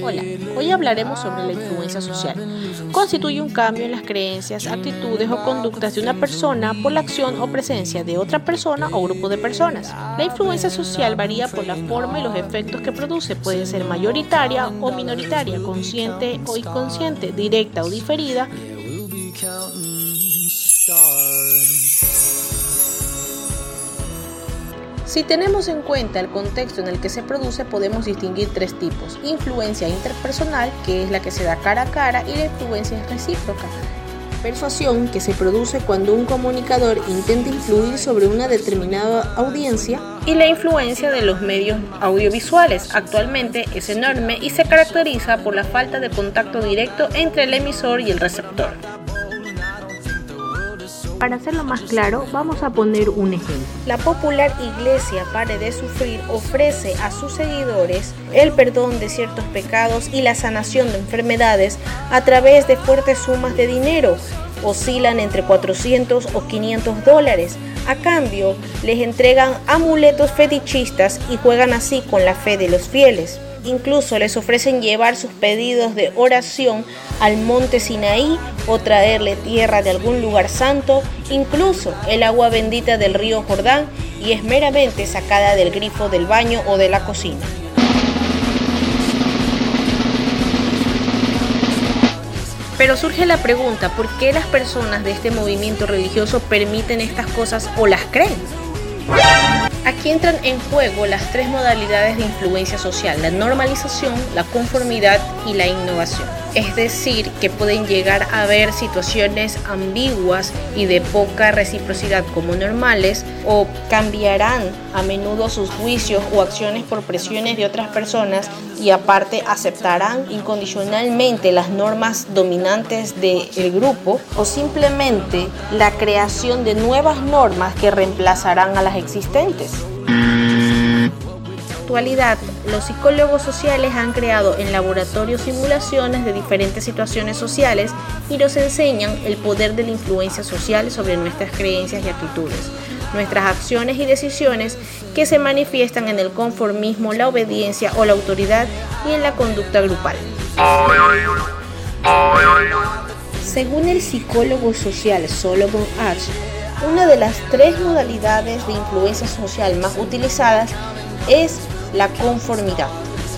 Hola, hoy hablaremos sobre la influencia social. Constituye un cambio en las creencias, actitudes o conductas de una persona por la acción o presencia de otra persona o grupo de personas. La influencia social varía por la forma y los efectos que produce. Puede ser mayoritaria o minoritaria, consciente o inconsciente, directa o diferida. Si tenemos en cuenta el contexto en el que se produce, podemos distinguir tres tipos. Influencia interpersonal, que es la que se da cara a cara, y la influencia recíproca. Persuasión, que se produce cuando un comunicador intenta influir sobre una determinada audiencia. Y la influencia de los medios audiovisuales. Actualmente es enorme y se caracteriza por la falta de contacto directo entre el emisor y el receptor. Para hacerlo más claro, vamos a poner un ejemplo. La popular Iglesia Pare de Sufrir ofrece a sus seguidores el perdón de ciertos pecados y la sanación de enfermedades a través de fuertes sumas de dinero. Oscilan entre 400 o 500 dólares. A cambio, les entregan amuletos fetichistas y juegan así con la fe de los fieles. Incluso les ofrecen llevar sus pedidos de oración al monte Sinaí o traerle tierra de algún lugar santo, incluso el agua bendita del río Jordán y es meramente sacada del grifo del baño o de la cocina. Pero surge la pregunta, ¿por qué las personas de este movimiento religioso permiten estas cosas o las creen? Aquí entran en juego las tres modalidades de influencia social, la normalización, la conformidad y la innovación. Es decir, que pueden llegar a haber situaciones ambiguas y de poca reciprocidad como normales o cambiarán a menudo sus juicios o acciones por presiones de otras personas y aparte aceptarán incondicionalmente las normas dominantes del grupo o simplemente la creación de nuevas normas que reemplazarán a las existentes. Actualidad, los psicólogos sociales han creado en laboratorios simulaciones de diferentes situaciones sociales y nos enseñan el poder de la influencia social sobre nuestras creencias y actitudes, nuestras acciones y decisiones que se manifiestan en el conformismo, la obediencia o la autoridad y en la conducta grupal. Según el psicólogo social Solomon Ash, una de las tres modalidades de influencia social más utilizadas es la conformidad,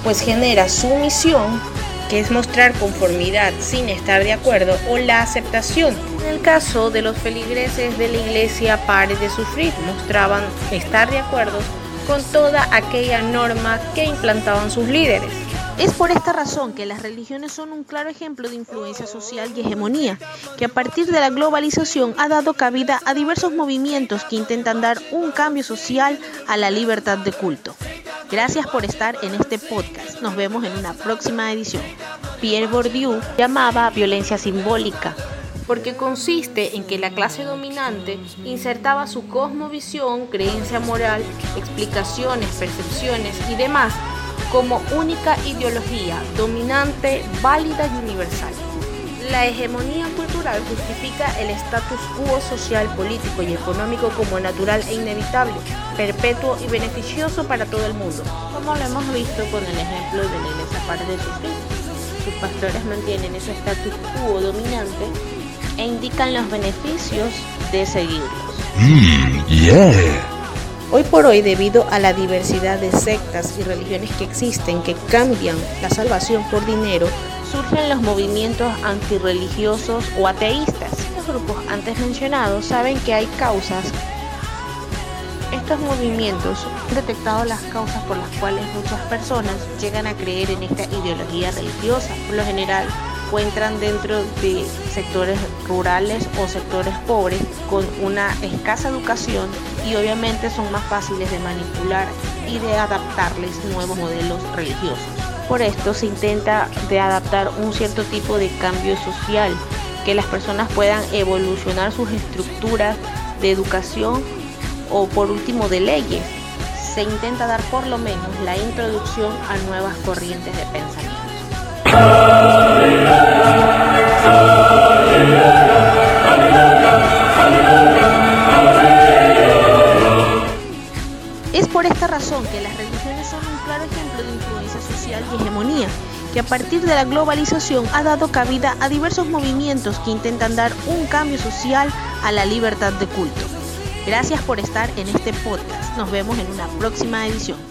pues genera sumisión, que es mostrar conformidad sin estar de acuerdo, o la aceptación. En el caso de los feligreses de la iglesia Pare de Sufrir, mostraban estar de acuerdo con toda aquella norma que implantaban sus líderes. Es por esta razón que las religiones son un claro ejemplo de influencia social y hegemonía, que a partir de la globalización ha dado cabida a diversos movimientos que intentan dar un cambio social a la libertad de culto. Gracias por estar en este podcast. Nos vemos en una próxima edición. Pierre Bourdieu llamaba violencia simbólica porque consiste en que la clase dominante insertaba su cosmovisión, creencia moral, explicaciones, percepciones y demás como única ideología dominante, válida y universal. La hegemonía cultural justifica el status quo social, político y económico como natural e inevitable, perpetuo y beneficioso para todo el mundo, como lo hemos visto con el ejemplo de la iglesia Padre de Jesús. Sus pastores mantienen ese status quo dominante e indican los beneficios de seguirlos. Mm, Hoy por hoy, debido a la diversidad de sectas y religiones que existen que cambian la salvación por dinero, surgen los movimientos antirreligiosos o ateístas. Los grupos antes mencionados saben que hay causas. Estos movimientos han detectado las causas por las cuales muchas personas llegan a creer en esta ideología religiosa. Por lo general, encuentran dentro de sectores rurales o sectores pobres con una escasa educación y obviamente son más fáciles de manipular y de adaptarles nuevos modelos religiosos. Por esto se intenta de adaptar un cierto tipo de cambio social, que las personas puedan evolucionar sus estructuras de educación o por último de leyes. Se intenta dar por lo menos la introducción a nuevas corrientes de pensamiento. Es por esta razón que las religiones son un claro ejemplo de influencia y hegemonía, que a partir de la globalización ha dado cabida a diversos movimientos que intentan dar un cambio social a la libertad de culto. Gracias por estar en este podcast. Nos vemos en una próxima edición.